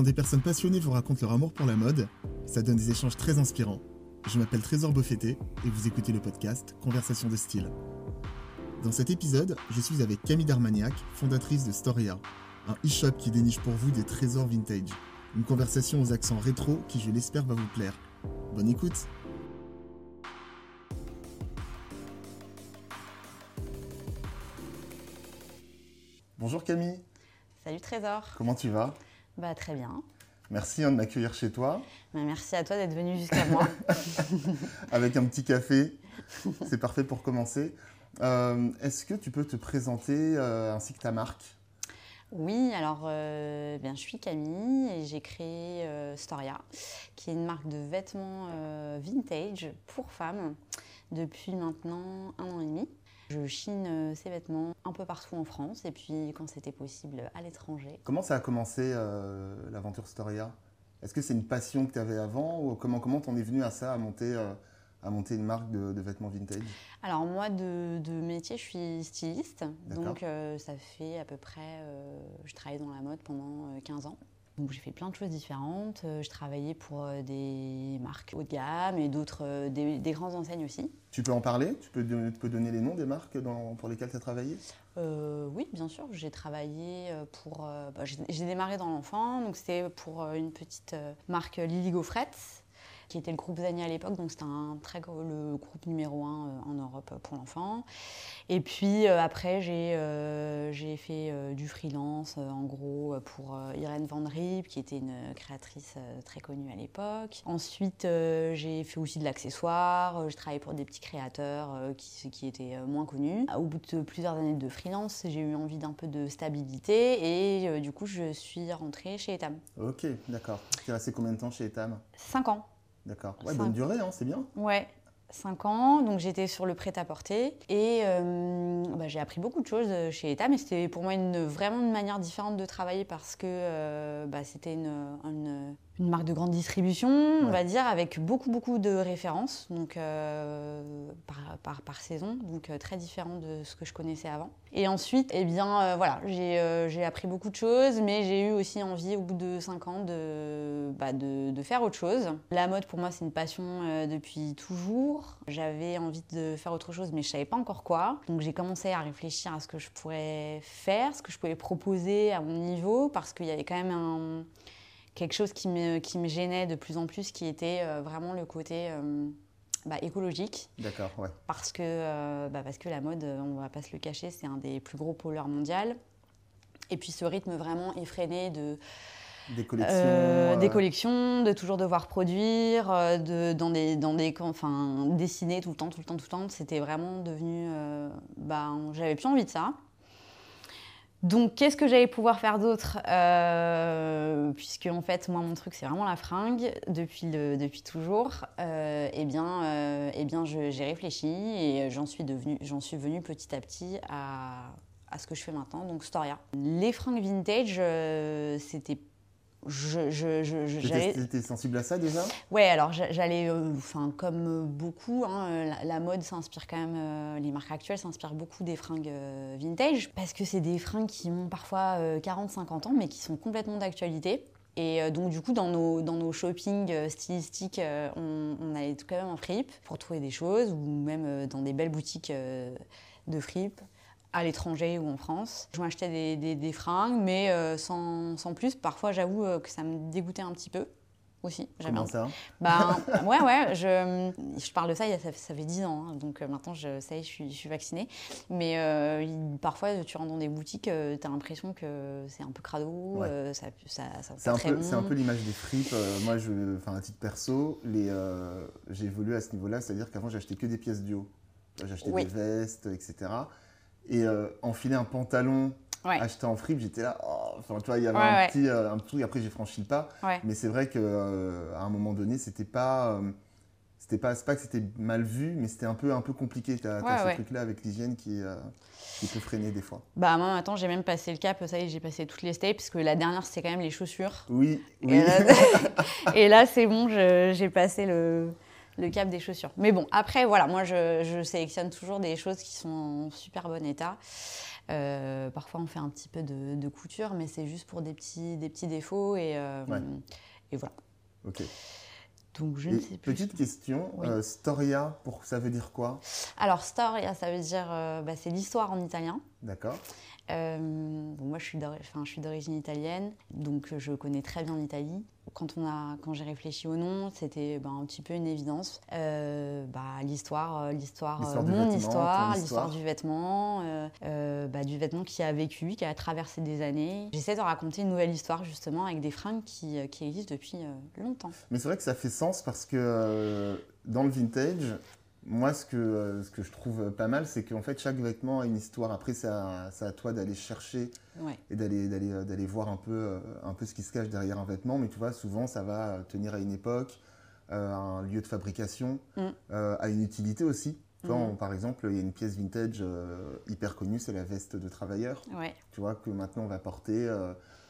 Quand des personnes passionnées vous racontent leur amour pour la mode, ça donne des échanges très inspirants. Je m'appelle Trésor Beaufetté et vous écoutez le podcast Conversation de style. Dans cet épisode, je suis avec Camille Darmaniac, fondatrice de Storia, un e-shop qui déniche pour vous des trésors vintage. Une conversation aux accents rétro qui, je l'espère, va vous plaire. Bonne écoute Bonjour Camille, Salut Trésor. comment tu vas? Bah très bien. Merci hein, de m'accueillir chez toi Bah, merci à toi d'être venu jusqu'à moi. avec un petit café. C'est parfait pour commencer. Euh, Est-ce que tu peux te présenter euh, ainsi que ta marque? Oui, alors euh, bien, je suis Camille et j'ai créé Storia, qui est une marque de vêtements vintage pour femmes depuis maintenant un an et demi. Je chine euh, ces vêtements un peu partout en France et puis quand c'était possible à l'étranger. Comment ça a commencé euh, l'aventure Storia? Est-ce que c'est une passion que tu avais avant ou comment comment t'en es venu à ça, à monter, euh, à monter une marque de, de vêtements vintage? Alors moi de, de métier, je suis styliste, donc euh, ça fait à peu près, je travaille dans la mode pendant euh, 15 ans. Donc j'ai fait plein de choses différentes. Euh, Je travaillais pour euh, des marques haut de gamme et d'autres, euh, des, des grandes enseignes aussi. Tu peux en parler? Tu peux, don- tu peux donner les noms des marques dans- pour lesquelles tu as travaillé? Euh, oui, bien sûr, j'ai travaillé pour. bah, j'ai démarré dans l'enfant, donc c'était pour une petite marque Lily Gaufret, qui était le groupe Zani à l'époque, donc c'était un très le groupe numéro un euh, en Europe pour l'enfant. Et puis euh, après, j'ai euh, j'ai fait du freelance, en gros, pour Irène Van Riep, qui était une créatrice très connue à l'époque. Ensuite, j'ai fait aussi de l'accessoire, je travaillais pour des petits créateurs qui, qui étaient moins connus. Au bout de plusieurs années de freelance, j'ai eu envie d'un peu de stabilité et euh, du coup, je suis rentrée chez Etam. Ok, d'accord. Tu es resté combien de temps chez Etam? Cinq ans. D'accord. Ouais, bonne durée, hein, c'est bien. Ouais, 5 ans, donc j'étais sur le prêt-à-porter et euh, bah, j'ai appris beaucoup de choses euh, chez Etam, mais c'était pour moi une, vraiment une manière différente de travailler parce que euh, bah, c'était une, une- une marque de grande distribution, on va dire, avec beaucoup beaucoup de références, donc euh, par, par, par saison, donc euh, très différent de ce que je connaissais avant. Et ensuite, eh bien euh, voilà, j'ai appris beaucoup de choses, mais j'ai eu aussi envie au bout de 5 ans de, bah, de, de faire autre chose. La mode pour moi c'est une passion depuis toujours. J'avais envie de faire autre chose, mais je savais pas encore quoi. Donc j'ai commencé à réfléchir à ce que je pourrais faire, ce que je pouvais proposer à mon niveau, parce qu'il y avait quand même un quelque chose qui me, qui me gênait de plus en plus, qui était euh, vraiment le côté euh, bah, écologique. D'accord, ouais. Parce que, euh, bah, parce que la mode, on va pas se le cacher, c'est un des plus gros pollueurs mondial. Et puis ce rythme vraiment effréné de, Des collections. euh, euh, des collections, de toujours devoir produire, de, dans des, dans des, enfin, dessiner tout le temps, tout le temps, tout le temps, c'était vraiment devenu, euh, bah, j'avais plus envie de ça. Donc, qu'est-ce que j'allais pouvoir faire d'autre Euh, Puisque, en fait, moi, mon truc, c'est vraiment la fringue depuis, toujours. Euh, eh bien, euh, eh j'ai réfléchi et j'en suis, venue petit à petit à, ce que je fais maintenant, donc Storia. Les fringues vintage, c'était. Je, je, je- T'étais sensible à ça déjà? Ouais, alors j'a- j'allais, euh, enfin comme euh, beaucoup, hein, euh, la, la mode s'inspire quand même, euh, les marques actuelles s'inspirent beaucoup des fringues euh, vintage parce que c'est des fringues qui ont parfois 40-50 ans mais qui sont complètement d'actualité. Et donc du coup dans nos, dans nos shoppings euh, stylistiques, on, on allait quand même en fripe pour trouver des choses ou même dans des belles boutiques de fripe à l'étranger ou en France. Je m'achetais des, des, des fringues mais euh, sans, sans plus. Parfois j'avoue euh, que ça me dégoûtait un petit peu aussi. Comment ça ben, ouais, ouais, je, je parle de ça, ça, ça fait 10 ans, hein, donc euh, maintenant, je, ça y est, je suis, je suis vaccinée. Mais euh, il- parfois, tu rentres dans des boutiques, tu as l'impression que c'est un peu crado, Ouais. euh, ça, ça, ça C'est un, peu, bon. c'est un peu l'image des fripes. Moi, je, à titre perso, les, j'ai évolué à ce niveau-là, c'est-à-dire qu'avant, j'achetais que des pièces duo. J'achetais Oui. des vestes, etc. Et euh, enfiler un pantalon Ouais. acheté en fripe, j'étais là. oh, Enfin, tu vois, il y avait Ouais, un ouais. petit euh, un truc. Après, j'ai franchi le pas. Ouais. Mais c'est vrai qu'à un moment donné, c'était pas. euh, c'était pas, c'est pas que c'était mal vu, mais c'était un peu, un peu compliqué. Tu as, Ouais, ce ouais. truc-là avec l'hygiène qui, euh, qui peut freiner des fois. Bah, moi, maintenant, j'ai même passé le cap, ça y est, j'ai passé toutes les steps, parce que la dernière, c'était quand même les chaussures. Oui, oui. Et là, c'est bon, j'ai passé le, le cap des chaussures. Mais bon, après, voilà, moi, je, je sélectionne toujours des choses qui sont en super bon état. parfois, on fait un petit peu de, couture, mais c'est juste pour des petits, des petits défauts et, et voilà. Ok. Donc je ne sais plus. Petite question, Storia, pour, ça veut dire quoi? Alors Storia, ça veut dire, bah, c'est l'histoire en italien. D'accord. Euh, moi, je suis d'origine italienne, donc je connais très bien l'Italie. Quand, on a, quand j'ai réfléchi au nom, c'était ben, un petit peu une évidence. Euh, bah, l'histoire, euh, l'histoire, mon histoire, l'histoire du vêtement, bah, du vêtement qui a vécu, qui a traversé des années. J'essaie de raconter une nouvelle histoire justement avec des fringues qui, qui existent depuis longtemps. Mais c'est vrai que ça fait sens parce que dans le vintage, moi, ce que, euh, ce que je trouve pas mal, c'est qu'en fait, chaque vêtement a une histoire. Après, c'est à, à, toi d'aller chercher et d'aller, euh, voir un peu, euh, un peu ce qui se cache derrière un vêtement. Mais tu vois, souvent, ça va tenir à une époque, à un lieu de fabrication, mm. à une utilité aussi. Mm. par exemple, il y a une pièce vintage hyper connue, c'est la veste de travailleur. Tu vois, que maintenant on va porter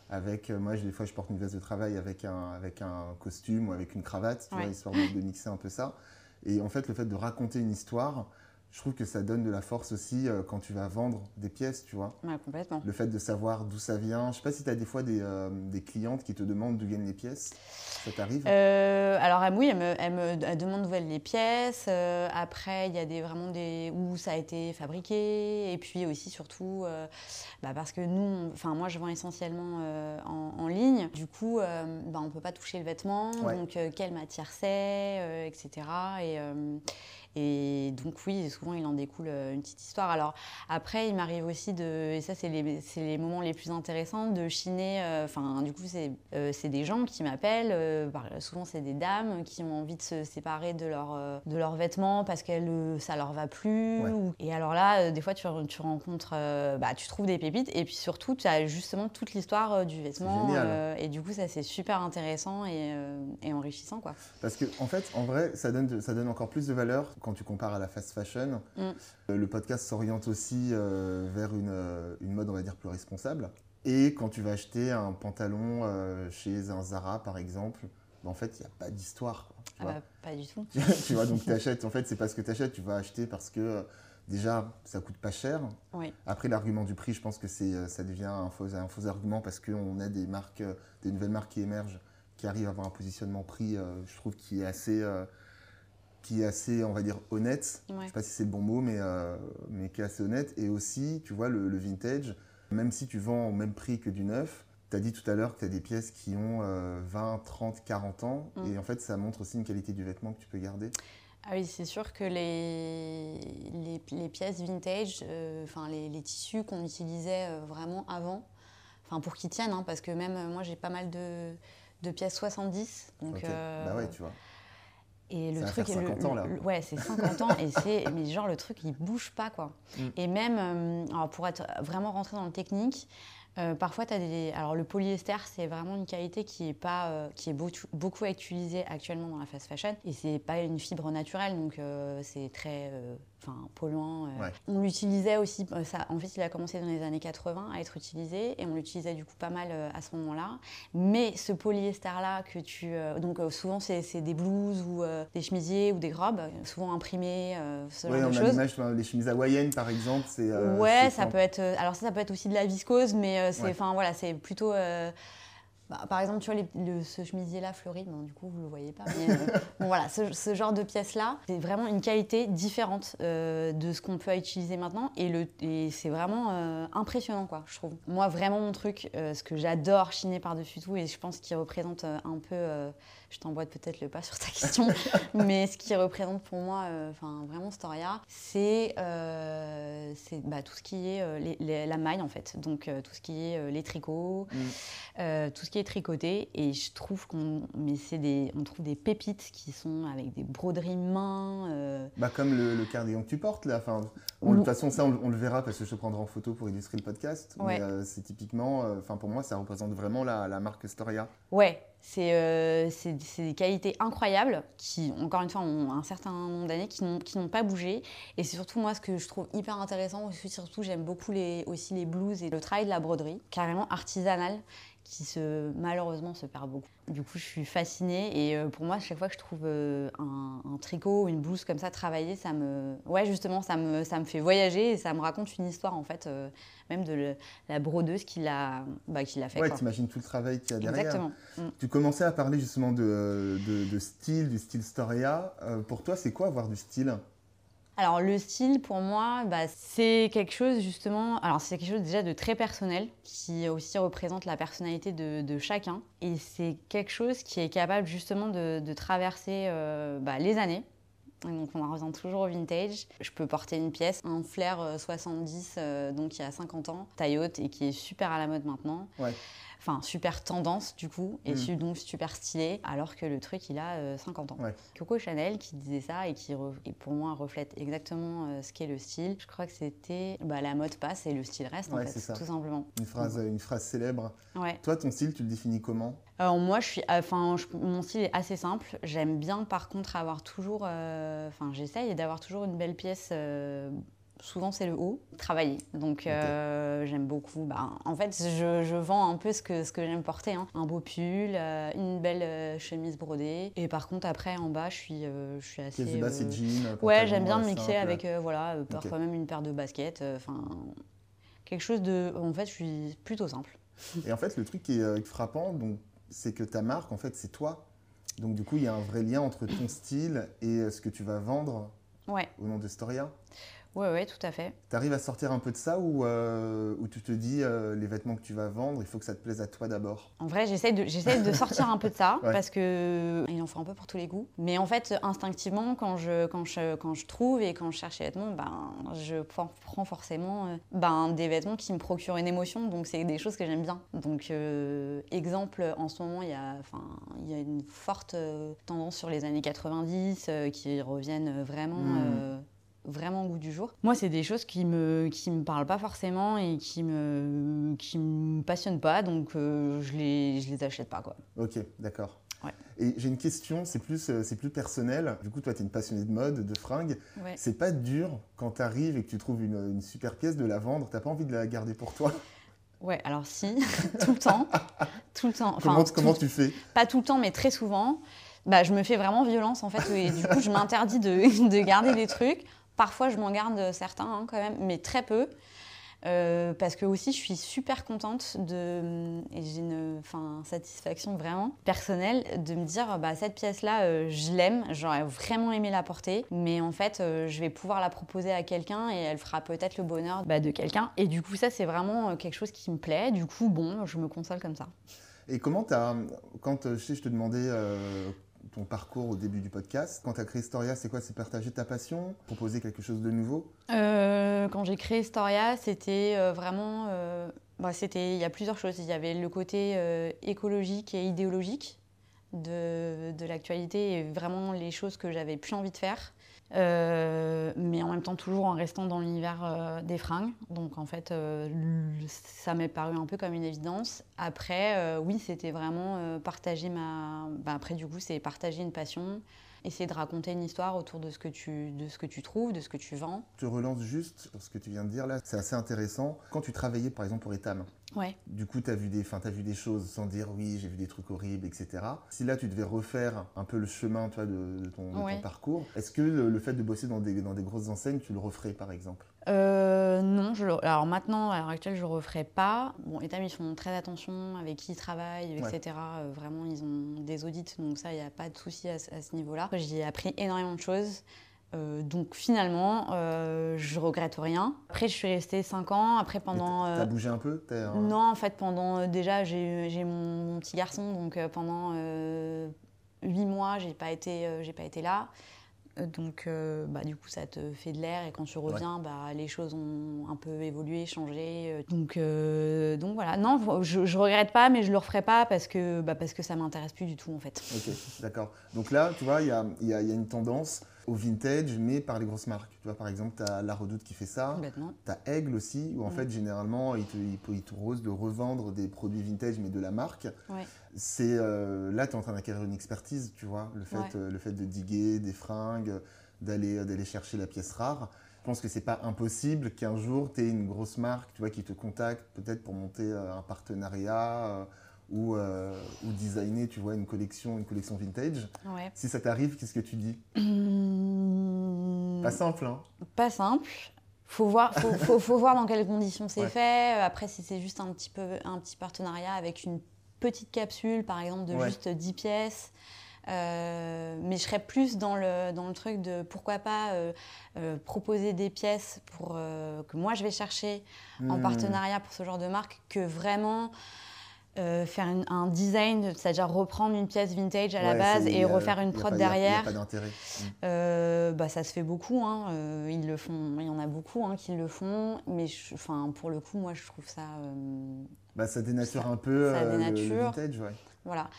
avec. Moi, des fois, je porte une veste de travail avec un, avec un costume ou avec une cravate, tu vois, histoire de, de, mixer un peu ça. Et en fait, le fait de raconter une histoire, je trouve que ça donne de la force aussi euh, quand tu vas vendre des pièces, tu vois. Ouais, complètement. Le fait de savoir d'où ça vient. Je sais pas si tu as des fois des, euh, des, clientes qui te demandent d'où viennent les pièces. Ça t'arrive? Euh, Alors, oui, elle me, elle me demande d'où viennent les pièces. après, il y a des, vraiment des où ça a été fabriqué. Et puis aussi, surtout, bah, parce que nous, enfin, moi, je vends essentiellement en, ligne. Du coup, bah, on ne peut pas toucher le vêtement. Donc, quelle matière c'est, etc. Et et donc oui, souvent il en découle euh, une petite histoire. Alors après, il m'arrive aussi de, et ça c'est les, les, moments les plus intéressants, de chiner, euh, enfin du coup c'est euh, des gens qui m'appellent, souvent c'est des dames qui ont envie de se séparer de, leur, de leurs vêtements parce que ça leur va plus. et alors là, des fois tu, tu rencontres, bah, tu trouves des pépites et puis surtout tu as justement toute l'histoire du vêtement. et du coup ça c'est super intéressant et, et, enrichissant. Quoi. Parce que en fait, en vrai, ça donne, ça donne encore plus de valeur quand tu compares à la fast fashion. Mm. Euh, le podcast s'oriente aussi euh, vers une, euh, une, mode, on va dire, plus responsable. Et quand tu vas acheter un pantalon chez un Zara, par exemple, bah, en fait, il n'y a pas d'histoire. Ah bah, pas du tout. tu vois, donc tu achètes, en fait, c'est pas ce que tu achètes, tu vas acheter parce que déjà, ça coûte pas cher. Après, l'argument du prix, je pense que ça devient un faux, un faux argument parce qu'on a des marques, des nouvelles marques qui émergent, qui arrivent à avoir un positionnement prix, je trouve, qui est assez qui est assez, on va dire, honnête. Je ne sais pas si c'est le bon mot, mais, euh, mais qui est assez honnête. Et aussi, tu vois, le, vintage, même si tu vends au même prix que du neuf, tu as dit tout à l'heure que tu as des pièces qui ont 20, 30, 40 ans. Mm. Et en fait, ça montre aussi une qualité du vêtement que tu peux garder. Ah oui, c'est sûr que les, les, pièces vintage, euh, enfin les, les, tissus qu'on utilisait euh, vraiment avant, enfin pour qu'ils tiennent, hein, parce que même moi j'ai pas mal de, de, pièces 70. Donc, bah ouais, tu vois. Et le ça truc, fait 50 ans là. ouais, c'est 50 ans et c'est, mais genre le truc il bouge pas quoi. Mm. Et même, euh, alors pour être vraiment rentré dans le technique, euh, parfois, tu as des. Alors, le polyester, c'est vraiment une qualité qui est, pas, euh, qui est beaucoup, beaucoup utilisée actuellement dans la fast fashion. Et c'est pas une fibre naturelle, donc c'est très enfin polluant. Euh. On l'utilisait aussi, euh, ça, en fait il a commencé dans les années 80 à être utilisé et on l'utilisait du coup pas mal euh, à ce moment-là. Mais ce polyester-là que tu... donc souvent c'est des blouses ou des chemisiers ou des robes, souvent imprimées, ce genre de choses. L'image, les chemises hawaïennes par exemple, c'est... ouais, ça peut être... Alors ça, ça peut être aussi de la viscose, mais c'est enfin voilà, c'est plutôt... Bah, par exemple, tu vois, le, ce chemisier-là fleuri, bon, du coup, vous ne le voyez pas. Mais, euh, bon, voilà, ce, genre de pièce-là, c'est vraiment une qualité différente euh, de ce qu'on peut utiliser maintenant. Et, le, et c'est vraiment euh, impressionnant, quoi, je trouve. Moi, vraiment, mon truc, ce que j'adore chiner par-dessus tout, et je pense qu'il représente un peu je t'emboîte peut-être le pas sur ta question, mais ce qui représente pour moi, euh, enfin vraiment Storia, c'est euh, bah, tout ce qui est euh, la maille en fait, donc tout ce qui est les tricots, mm. tout ce qui est tricoté, et je trouve qu'on, c'est des, on trouve des pépites qui sont avec des broderies main. Bah comme le, cardigan que tu portes là, enfin. de toute façon, ça, on, le verra parce que je te prendrai en photo pour illustrer le podcast. Mais c'est typiquement, enfin pour moi, ça représente vraiment la, la marque Storia. Ouais, euh, c'est des qualités incroyables qui, encore une fois, ont un certain nombre d'années, qui n'ont pas bougé. Et c'est surtout moi ce que je trouve hyper intéressant. Surtout, j'aime beaucoup les, aussi les blues et le travail de la broderie, carrément artisanal, qui se, malheureusement se perd beaucoup. Du coup, je suis fascinée et euh, pour moi, chaque fois que je trouve euh, un, un, tricot ou une blouse comme ça travaillée, ça me, ouais, justement, ça me, ça me fait voyager et ça me raconte une histoire en fait, euh, même de le, la brodeuse qui l'a, bah, qui l'a fait. Ouais, t'imagines tout le travail qu'il y a derrière. Exactement. Mm. Tu commençais à parler justement de, de, de style, du style Storia. pour toi, c'est quoi avoir du style? Alors le style pour moi, bah, c'est quelque chose justement, alors c'est quelque chose déjà de très personnel qui aussi représente la personnalité de, chacun et c'est quelque chose qui est capable justement de, traverser euh, bah, les années. Donc on revient toujours au vintage. Je peux porter une pièce, un flair 70, euh, euh, donc il y a 50 ans, taille haute et qui est super à la mode maintenant. Ouais enfin super tendance du coup, et mm. donc super stylé, alors que le truc il a 50 euh, ans. Coco Chanel qui disait ça et qui pour moi reflète exactement euh, ce qu'est le style. Je crois que c'était bah, la mode passe et le style reste en fait, tout simplement. Une phrase, une phrase célèbre. Ouais. Toi, ton style, tu le définis comment? Alors moi, je suis, enfin, mon style est assez simple. J'aime bien, par contre, avoir toujours, euh, enfin, j'essaye d'avoir toujours une belle pièce souvent c'est le haut, travailler. Donc euh, j'aime beaucoup. Bah, en fait, je, je, vends un peu ce que, ce que j'aime porter. Hein. Un beau pull, euh, une belle euh, chemise brodée. Et par contre, après, en bas, je suis, je suis assez. Pièce de bas, c'est jean. Ouais, j'aime bien mixer avec, voilà, parfois même une paire de baskets. Enfin, quelque chose de. En fait, je suis plutôt simple. Et en fait, le truc qui est frappant, c'est que ta marque, en fait, c'est toi. Donc du coup, il y a un vrai lien entre ton style et ce que tu vas vendre ouais. au nom de Storia. Oui, ouais, tout à fait. Tu arrives à sortir un peu de ça ou euh, tu te dis euh, les vêtements que tu vas vendre, il faut que ça te plaise à toi d'abord? En vrai, j'essaie de, de sortir un peu de ça parce que il en faut un peu pour tous les goûts. Mais en fait, instinctivement, quand je, quand je, quand je trouve et quand je cherche les vêtements, ben, je prends forcément euh, ben, des vêtements qui me procurent une émotion. Donc, c'est des choses que j'aime bien. Donc, euh, exemple, en ce moment, il y a, il y a une forte tendance sur les années 90 qui reviennent vraiment. Mmh vraiment au goût du jour. Moi, c'est des choses qui me qui me parlent pas forcément et qui me qui me passionnent pas, donc euh, je les je les achète pas quoi. Ok, d'accord. Ouais. Et j'ai une question, c'est plus, euh, c'est plus personnel. Du coup, toi, tu es une passionnée de mode, de fringues. Ouais. C'est pas dur quand tu arrives et que tu trouves une, une super pièce de la vendre, t'as pas envie de la garder pour toi? Ouais, alors si, tout le temps. tout le temps. Enfin, comment, comment tu fais? Pas tout le temps, mais très souvent. Bah, je me fais vraiment violence en fait et du coup je m'interdis de, de garder des trucs Parfois, je m'en garde certains hein, quand même, mais très peu. Euh, parce que aussi, je suis super contente de, et j'ai une satisfaction vraiment personnelle de me dire bah, cette pièce-là, euh, je l'aime, j'aurais vraiment aimé la porter, mais en fait, euh, je vais pouvoir la proposer à quelqu'un et elle fera peut-être le bonheur bah, de quelqu'un. Et du coup, ça, c'est vraiment quelque chose qui me plaît. Du coup, bon, je me console comme ça. Et comment tu as, quand je sais, je te demandais ton parcours au début du podcast. Quand tu as créé Storia, c'est quoi? C'est partager ta passion? Proposer quelque chose de nouveau? Euh, Quand j'ai créé Storia, c'était euh, vraiment... Euh, bah, c'était, il y a plusieurs choses. Il y avait le côté écologique et idéologique de, de l'actualité et vraiment les choses que j'avais plus envie de faire. Euh, mais en même temps toujours en restant dans l'univers euh, des fringues. Donc en fait, euh, ça m'est paru un peu comme une évidence. Après, oui, c'était vraiment partager ma... Bah, après, du coup, c'est partager une passion, essayer de raconter une histoire autour de ce que tu, de ce que tu trouves, de ce que tu vends. Je relance juste sur ce que tu viens de dire là, c'est assez intéressant. Quand tu travaillais par exemple pour Etam, ouais. du coup tu as, vu des, as vu des choses sans dire oui, j'ai vu des trucs horribles, etc. Si là tu devais refaire un peu le chemin toi, de, ton, parcours, est-ce que le, fait de bosser dans des, dans des grosses enseignes, tu le referais par exemple? Euh, non, je alors maintenant, à l'heure actuelle, je ne le referai pas. Bon, Etam, ils font très attention avec qui ils travaillent, etc. Euh, vraiment, ils ont des audits, donc ça, il n'y a pas de souci à, ce niveau-là. J'ai appris énormément de choses. Euh, donc finalement, euh, je regrette rien. Après, je suis restée 5 ans. Après, pendant. T'as bougé un peu Non, en fait, pendant. déjà, j'ai mon, mon, petit garçon, donc pendant 8 mois, j'ai pas, été, pas été là. Donc, euh, bah, du coup, ça te fait de l'air et quand tu reviens, bah, les choses ont un peu évolué, changé. Euh, donc, euh, donc voilà. Non, je, je regrette pas, mais je le referai pas parce que, bah, parce que ça m'intéresse plus du tout en fait. Ok, d'accord. Donc là, tu vois, il y a, y a, une tendance au vintage, mais par les grosses marques. Tu vois, par exemple, tu as La Redoute qui fait ça. Tu as Aigle aussi, où en mm. fait, généralement, ils te, ils te de revendre des produits vintage, mais de la marque. C'est euh, Là, tu es en train d'acquérir une expertise, tu vois, le fait, euh, le fait de diguer des fringues, d'aller d'aller chercher la pièce rare. Je pense que c'est pas impossible qu'un jour, tu aies une grosse marque tu vois, qui te contacte peut-être pour monter euh, un partenariat ou, euh, ou designer, tu vois, une collection, une collection vintage. Ouais. Si ça t'arrive, qu'est-ce que tu dis Mmh, Pas simple, hein Pas simple. Faut voir, faut, faut- faut voir dans quelles conditions c'est Ouais. fait. Après, si c'est juste un petit, peu, un petit partenariat avec une petite capsule, par exemple, de Ouais. juste 10 pièces. Euh, mais je serais plus dans le, dans le truc de pourquoi pas euh, euh, proposer des pièces pour, que moi je vais chercher en Hmm. partenariat pour ce genre de marque que vraiment euh, faire une- un design, c'est-à-dire reprendre une pièce vintage à la base et a- refaire une prod a- a derrière. Mm. Euh, bah, ça se fait beaucoup, hein. euh, ils le font, il y en a beaucoup hein, qui le font, mais je- enfin, pour le coup, moi je trouve ça euh, Bah, ça dénature un peu ça euh, le- dénature. vintage, ouais. Voilà,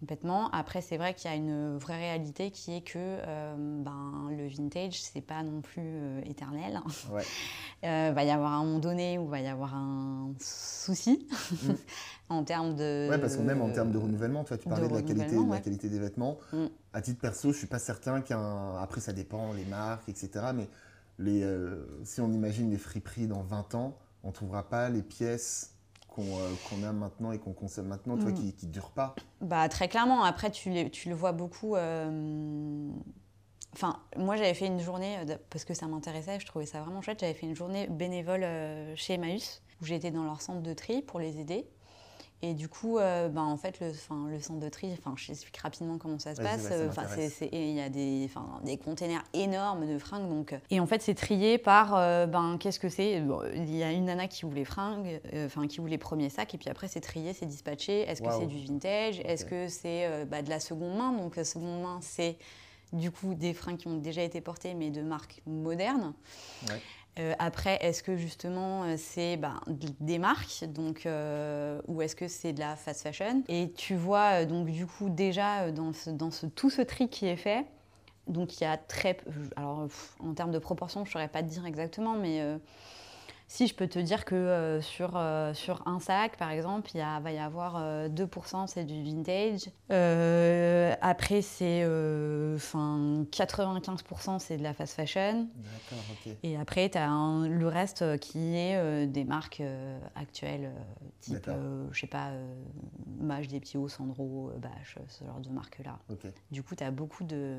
complètement. Après, c'est vrai qu'il y a une vraie réalité qui est que euh, ben, le vintage, c'est pas non plus euh, éternel. Ouais. Euh, va y avoir un moment donné où va y avoir un souci Mm. en termes de. Ouais, parce qu'on même en termes de renouvellement, tu vois, tu de parlais de, la qualité, de la qualité des vêtements. Mm. À titre perso, je suis pas certain qu'un. Après, ça dépend, les marques, etc. Mais les, si on imagine les friperies dans 20 ans, on trouvera pas les pièces qu'on euh, qu'on a maintenant et qu'on consomme maintenant, tu vois, Mm. qui, qui durent pas. Bah, très clairement. Après, tu, les- tu le vois beaucoup. euh, Enfin, moi, j'avais fait une journée, euh, parce que ça m'intéressait, je trouvais ça vraiment chouette. J'avais fait une journée bénévole chez Emmaüs, où j'étais dans leur centre de tri pour les aider. Et du coup, euh, ben, en fait, le, centre de tri, je t'explique rapidement comment ça se passe. Euh, il y a des, des containers énormes de fringues. Donc, euh, et en fait, c'est trié par, euh, ben, qu'est-ce que c'est? Bon, Il y a une nana qui voulait fringues, euh, enfin, qui voulait premier sac, et puis après, c'est trié, c'est dispatché. Est-ce que c'est du vintage? Est-ce que c'est bah, de la seconde main? Donc, la seconde main, c'est du coup des fringues qui ont déjà été portées, mais de marques modernes. Ouais. Euh, après, est-ce que justement euh, c'est d- des marques, donc, euh, ou est-ce que c'est de la fast fashion? Et tu vois, donc du coup, déjà dans, ce- tout ce tri qui est fait, donc il y a très. Alors, en termes de proportion, je saurais pas te dire exactement, mais si je peux te dire que euh, sur, euh, sur un sac, par exemple, il va y avoir euh, 2% c'est du vintage. Euh, après, c'est. euh, Enfin, 95% c'est de la fast fashion. D'accord, ok. Et après, tu as le reste euh, qui est euh, des marques euh, actuelles, euh, type, euh, je sais pas, euh, Mage, des hauts, Sandro, euh, Bache, ce genre de marques-là. ok. Du coup, tu as beaucoup de.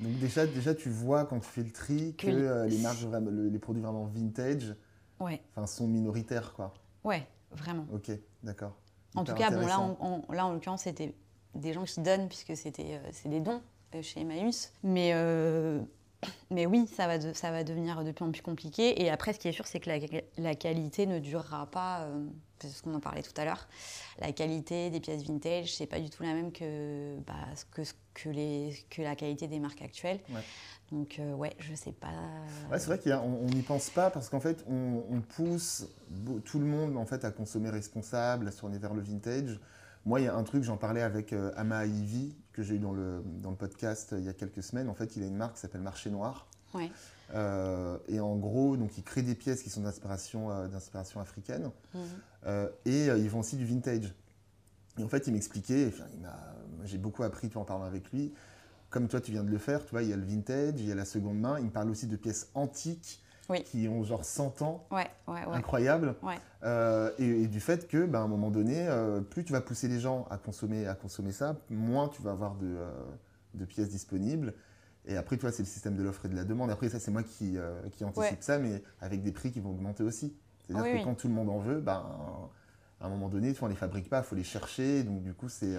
Donc déjà, déjà, tu vois quand tu fais le tri que Que les- euh, les produits vraiment vintage, Ouais, enfin, sont minoritaires, quoi. ouais, vraiment. Ok, d'accord. En tout cas, bon, là, là, en l'occurrence, c'était des gens qui donnent, puisque c'était euh, c'est des dons euh, chez Emmaüs. Mais, euh, mais oui, ça va, de- ça va devenir de plus en plus compliqué. Et après, ce qui est sûr, c'est que la, la qualité ne durera pas, euh, c'est ce qu'on en parlait tout à l'heure. La qualité des pièces vintage, c'est pas du tout la même que, bah, que, que, les, que la qualité des marques actuelles. Ouais. Donc, euh, ouais, je sais pas. Ouais, c'est vrai qu'on n'y pense pas parce qu'en fait, on, on pousse tout le monde en fait, à consommer responsable, à se tourner vers le vintage. Moi, il y a un truc, j'en parlais avec euh, Ama Ivy, que j'ai eu dans le, dans le podcast euh, il y a quelques semaines. En fait, il a une marque qui s'appelle Marché Noir. Ouais. Euh, et en gros, donc, il crée des pièces qui sont d'inspiration euh, d'inspiration africaine. Euh, et ils font aussi du vintage. Et en fait, il m'expliquait, j'ai beaucoup appris en parlant avec lui. Comme toi, tu viens de le faire, tu vois, il y a le vintage, il y a la seconde main. Il me parle aussi de pièces antiques Oui. qui ont genre 100 ans, Ouais, ouais, ouais. incroyables. Ouais. Euh, et, et du fait que, ben, à un moment donné, euh, plus tu vas pousser les gens à consommer, à consommer ça, moins tu vas avoir de, euh, de pièces disponibles. Et après, tu vois, c'est le système de l'offre et de la demande. Après, ça, c'est moi qui, qui anticipe ça, mais avec des prix qui vont augmenter aussi. C'est-à-dire Oui, que oui. quand tout le monde en veut, ben, à un moment donné, tu vois, on les fabrique pas, il faut les chercher. Donc, du coup, c'est.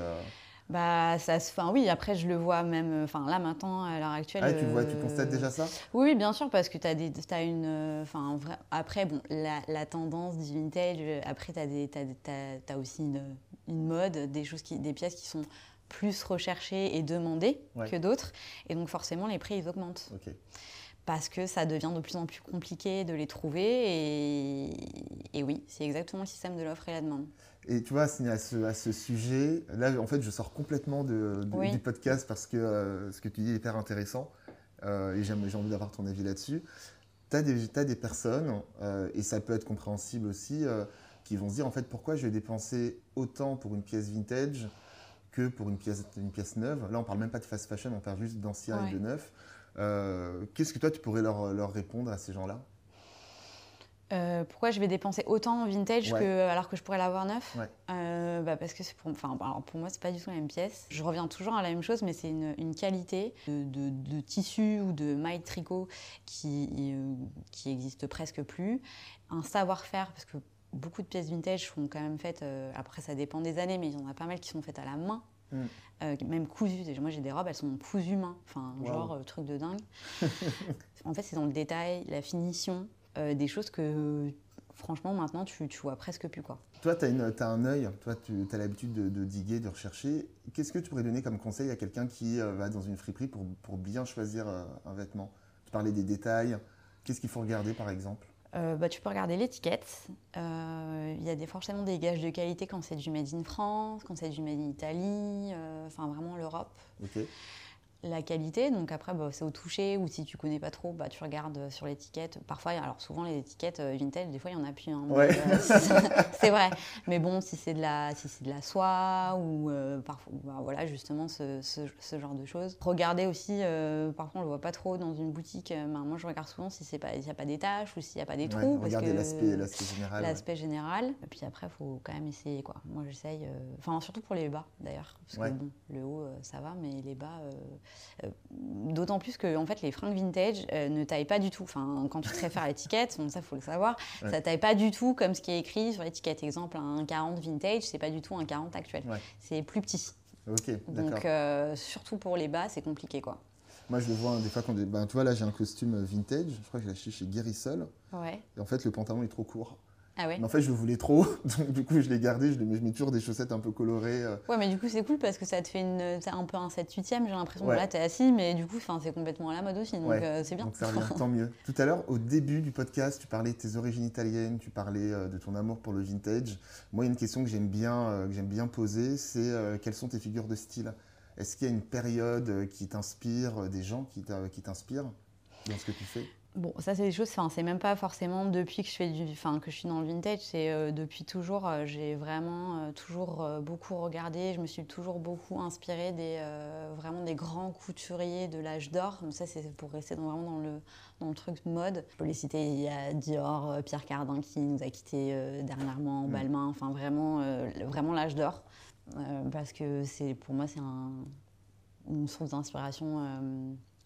Euh, Bah, ça se. Enfin, oui, après, je le vois même. Enfin, là, maintenant, à l'heure actuelle. Ah, tu vois, tu euh, constates déjà ça? Oui, oui, bien sûr, parce que tu as, des, t'as une. euh, Enfin, vrai- après, bon, la, la tendance du vintage, euh, après, tu as, des, t'as, t'as- t'as aussi une, une mode, des, choses qui, des pièces qui sont plus recherchées et demandées Ouais. que d'autres. Et donc, forcément, les prix, ils augmentent. Ok. Parce que ça devient de plus en plus compliqué de les trouver. Et, et oui, c'est exactement le système de l'offre et la demande. Et tu vois, à ce, à ce sujet, là, en fait, je sors complètement de, de- Oui. du podcast parce que euh, ce que tu dis est hyper intéressant euh, et j'aime- j'ai envie d'avoir ton avis là-dessus. Tu as des, t'as des personnes, euh, et ça peut être compréhensible aussi, qui vont se dire, en fait, pourquoi je vais dépenser autant pour une pièce vintage que pour une pièce, une pièce neuve? Là, on parle même pas de fast fashion, on parle juste d'ancien et Ouais. de neuf. Qu'est-ce que toi, tu pourrais leur, leur répondre à ces gens-là? Euh, pourquoi je vais dépenser autant en vintage Ouais. que, alors que je pourrais l'avoir neuf? Ouais. Euh, bah Parce que pour, enfin, alors pour moi, c'est pas du tout la même pièce. Je reviens toujours à la même chose, mais c'est une, une qualité de, de- de tissu ou de maille tricot qui, euh, qui existe presque plus. Un savoir-faire, parce que beaucoup de pièces vintage sont quand même faites, euh, après ça dépend des années, mais il y en a pas mal qui sont faites à la main. Mm. Euh, même cousues. Moi j'ai des robes, elles sont cousues main. Enfin, Wow. genre euh, truc de dingue. en fait, c'est dans le détail, la finition, euh, des choses que franchement maintenant tu, tu vois presque plus quoi. Toi, tu as, un œil, toi, tu as l'habitude de, de diguer, de rechercher. Qu'est-ce que tu pourrais donner comme conseil à quelqu'un qui euh, va dans une friperie pour, pour bien choisir euh, un vêtement? Tu parlais des détails. Qu'est-ce qu'il faut regarder, par exemple? Euh, bah, tu peux regarder l'étiquette. Euh, Il y a des, forcément des gages de qualité quand c'est du made in France, quand c'est du made in Italie, euh, enfin vraiment l'Europe. La qualité, donc après bah, c'est au toucher ou si tu connais pas trop, bah, tu regardes sur l'étiquette. Parfois, alors souvent les étiquettes euh, vintage, des fois il y en a plus. hein, Ouais. euh, c'est vrai. Mais bon, si c'est de la, si c'est de la soie ou euh, parfois, bah, voilà justement ce, ce- ce genre de choses. Regardez aussi, euh, parfois on le voit pas trop dans une boutique. euh, bah, moi je regarde souvent si c'est pas, s'il y a pas des taches ou s'il y a pas des Ouais, trous. parce regardez l'aspect l'aspect général. ouais. l'aspect général. Et puis après, il faut quand même essayer. Quoi. Moi, j'essaye. euh, Enfin, surtout pour les bas, d'ailleurs. Parce Ouais. que bon, le haut, euh, ça va, mais les bas. Euh, D'autant plus que en fait, les fringues vintage euh, ne taillent pas du tout. Enfin, quand tu te réfères à l'étiquette, bon, ça, faut le savoir, Ouais. ça taille pas du tout comme ce qui est écrit sur l'étiquette. Exemple, un 40 vintage, c'est pas du tout un 40 actuel. Ouais. C'est plus petit. Donc, euh, surtout pour les bas, c'est compliqué, quoi. Moi, je le vois hein, des fois quand. Ben, tu vois, là, j'ai un costume vintage. Je crois que je l'ai acheté chez Guérissol. Ouais. Et en fait, le pantalon est trop court. Ah ouais. Mais en fait, je le voulais trop. Donc, du coup, je l'ai gardé. Je, je mets toujours des chaussettes un peu colorées. euh, Ouais, mais du coup, c'est cool parce que ça te fait une, un peu un 7-8ème. J'ai l'impression Ouais. que là, t'es assis, mais du coup, c'est complètement à la mode aussi. Donc, Ouais. euh, c'est bien. Donc ça revient, tant mieux. Tout à l'heure, au début du podcast, tu parlais de tes origines italiennes, tu parlais euh, de ton amour pour le vintage. Moi, il y a une question que j'aime bien, que j'aime bien poser, c'est euh, quelles sont tes figures de style? Est-ce qu'il y a une période qui t'inspire, des gens qui t'inspirent dans ce que tu fais? Bon, ça, c'est des choses, enfin, c'est même pas forcément depuis que je, fais du, enfin, que je suis dans le vintage, c'est euh, depuis toujours. euh, j'ai vraiment euh, toujours beaucoup regardé, je me suis toujours beaucoup inspirée des, vraiment des grands couturiers de l'âge d'or. Ça, c'est pour rester dans, vraiment dans le, dans le truc mode. Je peux les citer, il y a Dior, Pierre Cardin qui nous a quittés dernièrement, Mm. Balmain, enfin vraiment, vraiment l'âge d'or. Parce que c'est, pour moi, c'est un, une source d'inspiration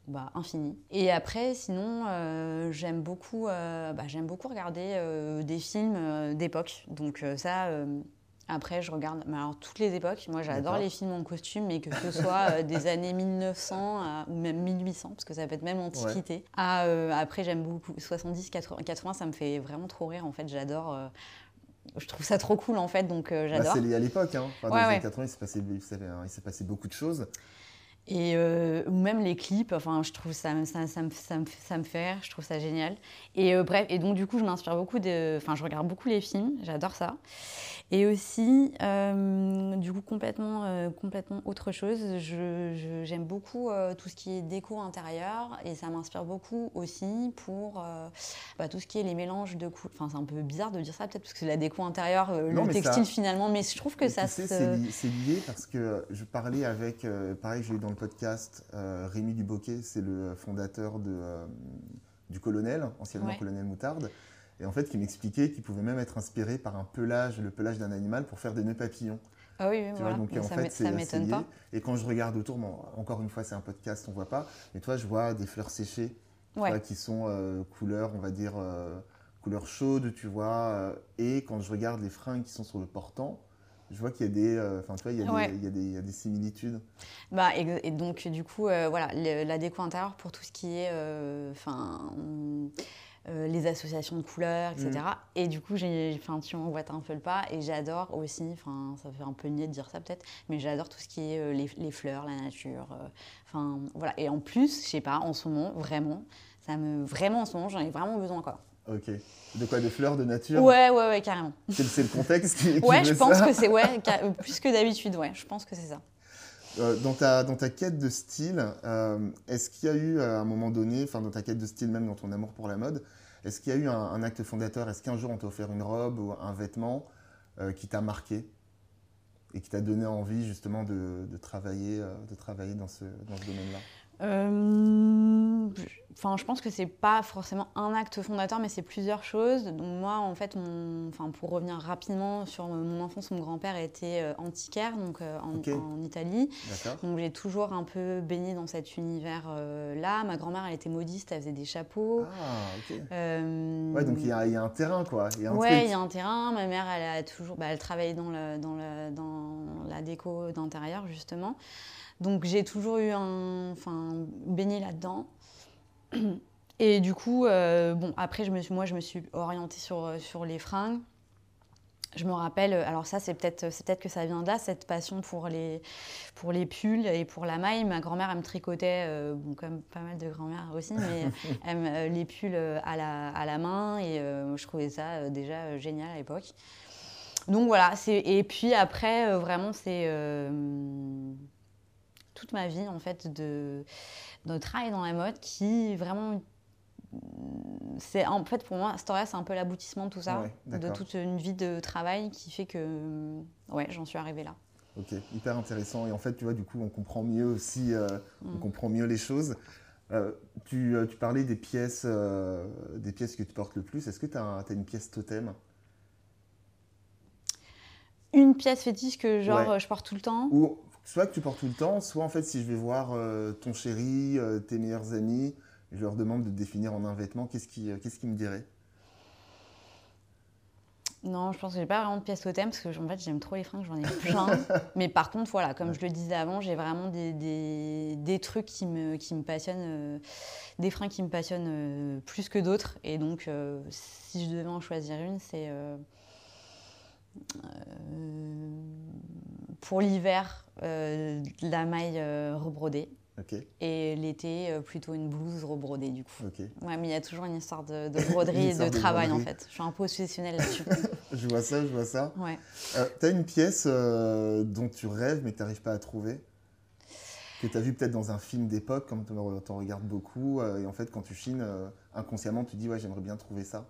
bah, infinie. Et après, sinon, euh, j'aime beaucoup, euh, bah, j'aime beaucoup regarder euh, des films d'époque. Donc ça, après, je regarde mais alors, toutes les époques. Moi, j'adore les films en costume, mais que ce soit des années 1900 à- ou même 1800, parce que ça peut être même antiquité. À, après, j'aime beaucoup 70, 80, 80, ça me fait vraiment trop rire. En fait, j'adore. je trouve ça trop cool, en fait, donc euh, Bah, j'adore. C'est lié à l'époque. Hein. Enfin, dans Ouais, les années ouais. 80, il s'est passé, il s'est- il s'est passé beaucoup de choses. Et euh, ou même les clips, enfin, je trouve ça, ça, me, ça, ça me fait je trouve ça génial. Et euh, bref, et donc du coup, je m'inspire beaucoup de. Enfin, je regarde beaucoup les films, j'adore ça. Et aussi, euh, du coup, complètement, euh, complètement autre chose, j'aime beaucoup euh, tout ce qui est déco intérieur et ça m'inspire beaucoup aussi pour bah, tout ce qui est les mélanges de couleurs. Enfin, c'est un peu bizarre de dire ça peut-être parce que c'est la déco intérieure, Non, le ça- textile finalement, mais je trouve que ça se. c'est lié, parce que je parlais avec, pareil, j'ai eu dans le podcast Rémi Duboquet, c'est le fondateur de, du Colonel, anciennement Ouais. Colonel Moutarde, et en fait, qui m'expliquait qu'il pouvait même être inspiré par un pelage, le pelage d'un animal pour faire des nœuds papillons. Ah oui, oui, Tu voilà. vois, donc Mais en ça fait, ça m'étonne pas. Et quand je regarde autour, bon, encore une fois, c'est un podcast, on voit pas, mais toi, je vois des fleurs séchées, tu Ouais. vois, qui sont euh, couleur, on va dire, euh, couleur chaude, tu vois, euh, et quand je regarde les fringues qui sont sur le portant, je vois qu'il y a des, euh, enfin, vois, il y, a Ouais. des- il y a des- il y a des similitudes. Bah, et, et donc, du coup, euh, voilà, la déco intérieure pour tout ce qui est euh, enfin, euh, les associations de couleurs, etc. Mm. Et du coup, j'ai, enfin, tu emboîtes un peu le pas. Et j'adore aussi, enfin, ça fait un peu niais de dire ça peut-être, mais j'adore tout ce qui est euh, les, les fleurs, la nature. euh, Enfin, voilà. Et en plus, je sais pas, en ce moment, vraiment, ça me, vraiment, en ce moment, j'en ai vraiment besoin, quoi. Ok. De quoi? De fleurs, de nature? Ouais, ouais, ouais, carrément. C'est le contexte qui, qui Ouais, je pense ça que c'est, ouais, ca- plus que d'habitude, ouais, je pense que c'est ça. Euh, dans, ta, dans ta quête de style, euh, est-ce qu'il y a eu à un moment donné, enfin dans ta quête de style, même dans ton amour pour la mode, est-ce qu'il y a eu un, acte fondateur? Est-ce qu'un jour on t'a offert une robe ou un vêtement euh, qui t'a marqué et qui t'a donné envie justement de, de travailler, euh, de travailler dans ce, dans ce domaine-là? Euh, Enfin, je pense que c'est pas forcément un acte fondateur, mais c'est plusieurs choses. Donc moi, en fait, mon, enfin, pour revenir rapidement sur mon enfance, mon grand-père était euh, antiquaire, donc euh, en, en, Italie. Donc j'ai toujours un peu baigné dans cet univers-là. Ma grand-mère, elle était modiste, elle faisait des chapeaux. Ah, ok. ouais, donc il y, a un terrain, quoi. Y a un ouais, il y a un terrain. Ma mère, elle a toujours, bah, elle travaillait dans, le, dans, le, dans la déco d'intérieur, justement. Donc j'ai toujours eu un, enfin, baigné là-dedans. Et du coup, euh, bon, après, je me suis, moi, je me suis orientée sur, euh, sur les fringues. Je me rappelle, euh, alors ça, c'est peut-être peut que ça vient de là, cette passion pour les, pour les pulls et pour la maille. Ma grand-mère, elle me tricotait, bon, comme pas mal de grand-mères aussi, mais elle, les pulls à la, à la main. Et je trouvais ça déjà génial à l'époque. Donc voilà, et puis après, vraiment, c'est toute ma vie, en fait, de de travail dans la mode qui vraiment c'est en fait pour moi Astoria c'est un peu l'aboutissement de tout ça de toute une vie de travail qui fait que ouais j'en suis arrivée là. Ok hyper intéressant. Et en fait tu vois du coup on comprend mieux aussi euh, on mm. comprend mieux les choses. Euh, tu, euh, tu, parlais des pièces des pièces que tu portes le plus. Est-ce que tu as, as, une pièce totem? Une pièce fétiche que genre je porte tout le temps? Ou soit que tu portes tout le temps, soit en fait si je vais voir euh, ton chéri, euh, tes meilleurs amis, je leur demande de définir en un vêtement, qu'est-ce qu'ils euh, qu'est-ce me diraient non, je pense que j'ai pas vraiment de pièce totem parce que en fait j'aime trop les fringues, j'en ai plein. Mais par contre, voilà, comme je le disais avant, j'ai vraiment des, des, des, trucs qui me, qui me passionnent, des fringues qui me passionnent plus que d'autres. Et donc, si je devais en choisir une, c'est pour l'hiver, euh, la maille euh, rebrodée. Et l'été, euh, plutôt une blouse rebrodée, du coup. Ouais, mais il y a toujours une histoire de, broderie et de, travail, en fait. Je suis un peu obsessionnelle là-dessus. je vois ça, je vois ça. Ouais. tu as une pièce dont tu rêves, mais que tu n'arrives pas à trouver que tu as vu peut-être dans un film d'époque, comme tu en regardes beaucoup, et en fait, quand tu chines, inconsciemment, tu dis, ouais, j'aimerais bien trouver ça.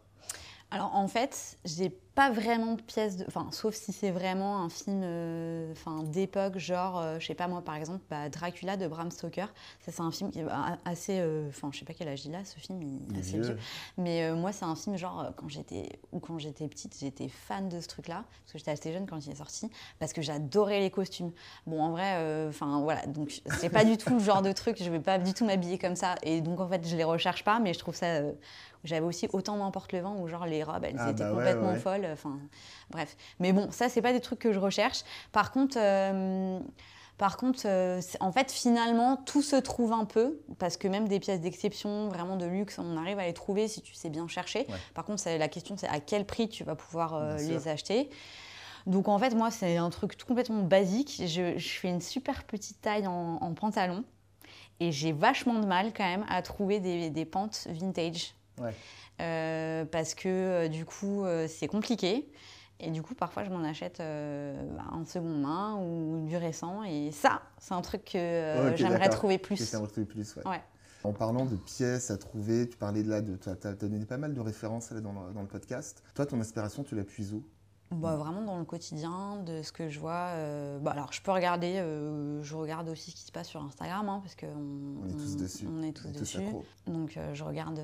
Alors en fait, j'ai pas vraiment de pièce de. Enfin, sauf si c'est vraiment un film euh, enfin, d'époque, genre, euh, je sais pas moi, par exemple, bah, Dracula de Bram Stoker. Ça, c'est un film qui est assez. Euh, enfin, je sais pas quel âge il a, ce film, il est assez vieux. Mais moi, c'est un film, genre, quand j'étais ou quand j'étais petite, j'étais fan de ce truc-là, parce que j'étais assez jeune quand il est sorti, parce que j'adorais les costumes. Bon, en vrai, enfin, voilà, donc c'est pas du tout le genre de truc, je vais pas du tout m'habiller comme ça. Et donc, en fait, je les recherche pas, mais je trouve ça j'avais aussi autant m'emporte le vent où genre les robes, elles ah étaient bah complètement folles. Enfin, bref. Mais bon, ça, c'est pas des trucs que je recherche. Par contre, euh, par contre, euh, en fait, finalement, tout se trouve un peu, parce que même des pièces d'exception, vraiment de luxe, on arrive à les trouver si tu sais bien chercher. Par contre, la question, c'est à quel prix tu vas pouvoir euh, les acheter. Donc en fait, moi, c'est un truc tout complètement basique. Je, fais une super petite taille en, pantalon. Et j'ai vachement de mal quand même à trouver des, des pentes vintage. Euh, parce que euh, du coup, euh, c'est compliqué. Et du coup, parfois, je m'en achète bah, en seconde main ou du récent. Et ça, c'est un truc que j'aimerais trouver plus. plus ouais. En parlant de pièces à trouver, tu parlais de là, tu as, donné pas mal de références dans, le, dans le podcast. Toi, ton inspiration, tu la puises où? Bah, vraiment dans le quotidien, de ce que je vois. Euh, bah, alors, je peux regarder, euh, je regarde aussi ce qui se passe sur Instagram, hein, parce qu'on on est tous dessus. On est tous dessus. Donc, euh, je regarde,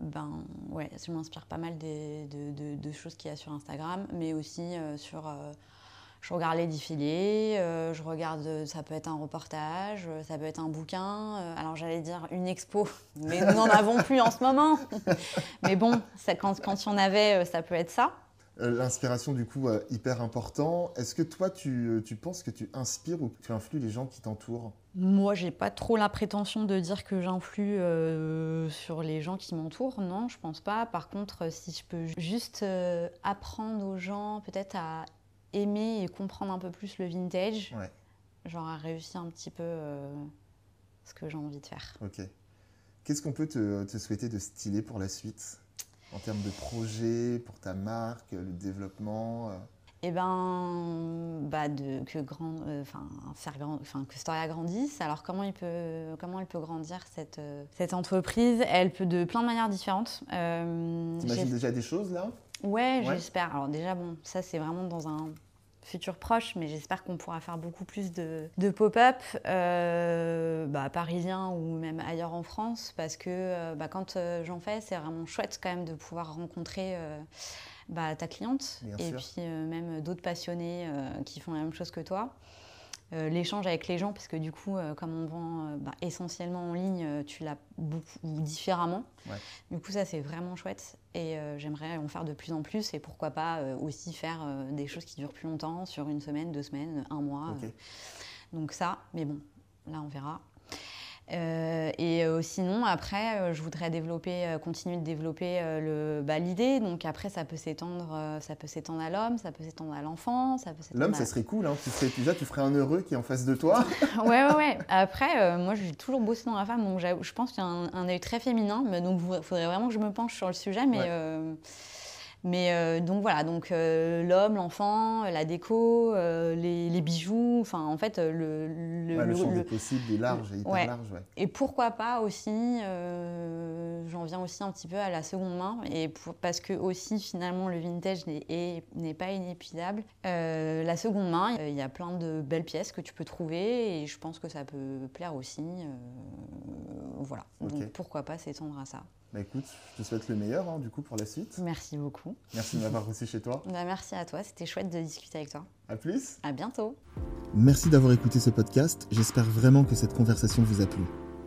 ben, ouais, je m'inspire pas mal des, de, de, choses qu'il y a sur Instagram, mais aussi sur. je regarde les défilés, je regarde, ça peut être un reportage, ça peut être un bouquin. alors, j'allais dire une expo, mais nous n'en avons plus en ce moment. mais bon, ça, quand, quand il y en avait, ça peut être ça. Euh, l'inspiration, du coup, euh, hyper important. Est-ce que toi, tu, euh, tu, penses que tu inspires ou que tu influes les gens qui t'entourent? Moi, j'ai pas trop la prétention de dire que j'influe sur les gens qui m'entourent. Non, je pense pas. Par contre, si je peux juste apprendre aux gens peut-être à aimer et comprendre un peu plus le vintage, genre à réussir un petit peu ce que j'ai envie de faire. Ok. Qu'est-ce qu'on peut te, te souhaiter de stylé pour la suite? En termes de projet pour ta marque, le développement euh eh ben, bah de, que, grand, euh, faire grand, que Storia grandisse. Alors, comment, il peut, comment elle peut grandir, cette, euh, cette entreprise? Elle peut de plein de manières différentes. Euh, T'imagines déjà des choses là? Ouais, j'espère. Alors, déjà, bon, ça, c'est vraiment dans un futur proche, mais j'espère qu'on pourra faire beaucoup plus de, pop-up euh, bah, parisiens ou même ailleurs en France, parce que euh, bah, quand j'en fais, c'est vraiment chouette quand même de pouvoir rencontrer bah, ta cliente et puis même d'autres passionnés qui font la même chose que toi. Euh, l'échange avec les gens, parce que du coup, euh, comme on vend euh, bah, essentiellement en ligne, tu l'as beaucoup différemment. Du coup, ça, c'est vraiment chouette. Et j'aimerais en faire de plus en plus. Et pourquoi pas aussi faire des choses qui durent plus longtemps, sur une semaine, deux semaines, un mois. donc ça, mais bon, là, on verra. Euh, et euh, sinon, après, euh, je voudrais développer, continuer de développer bah, l'idée. Donc après, ça peut s'étendre, ça peut s'étendre à l'homme, ça peut s'étendre à l'enfant, ça peut L'homme, ça serait cool. Hein. Tu ferais, déjà, tu ferais un heureux qui est en face de toi. ouais, ouais, ouais. Après, moi, j'ai toujours bossé dans la femme, donc je pense qu'il y a un, œil très féminin. Mais donc, il faudrait vraiment que je me penche sur le sujet, mais. Mais euh, donc voilà, donc euh, l'homme, l'enfant, la déco, euh, les, bijoux, enfin en fait le le, le champ des possibles est large, et hyper large, ouais. Et pourquoi pas aussi, j'en viens aussi un petit peu à la seconde main, et parce que aussi finalement le vintage n'est pas inépuisable. la seconde main, il y a plein de belles pièces que tu peux trouver, et je pense que ça peut plaire aussi. voilà, donc pourquoi pas s'étendre à ça. Bah écoute, je te souhaite le meilleur hein, du coup pour la suite. Merci beaucoup. Merci de m'avoir reçu chez toi. Bah, merci à toi, c'était chouette de discuter avec toi. À plus. À bientôt. Merci d'avoir écouté ce podcast. J'espère vraiment que cette conversation vous a plu.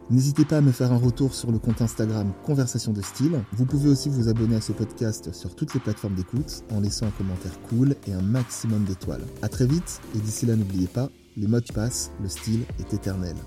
N'hésitez pas à me faire un retour sur le compte Instagram Conversation de Style. Vous pouvez aussi vous abonner à ce podcast sur toutes les plateformes d'écoute en laissant un commentaire cool et un maximum d'étoiles. A très vite et d'ici là n'oubliez pas, les modes passent, le style est éternel.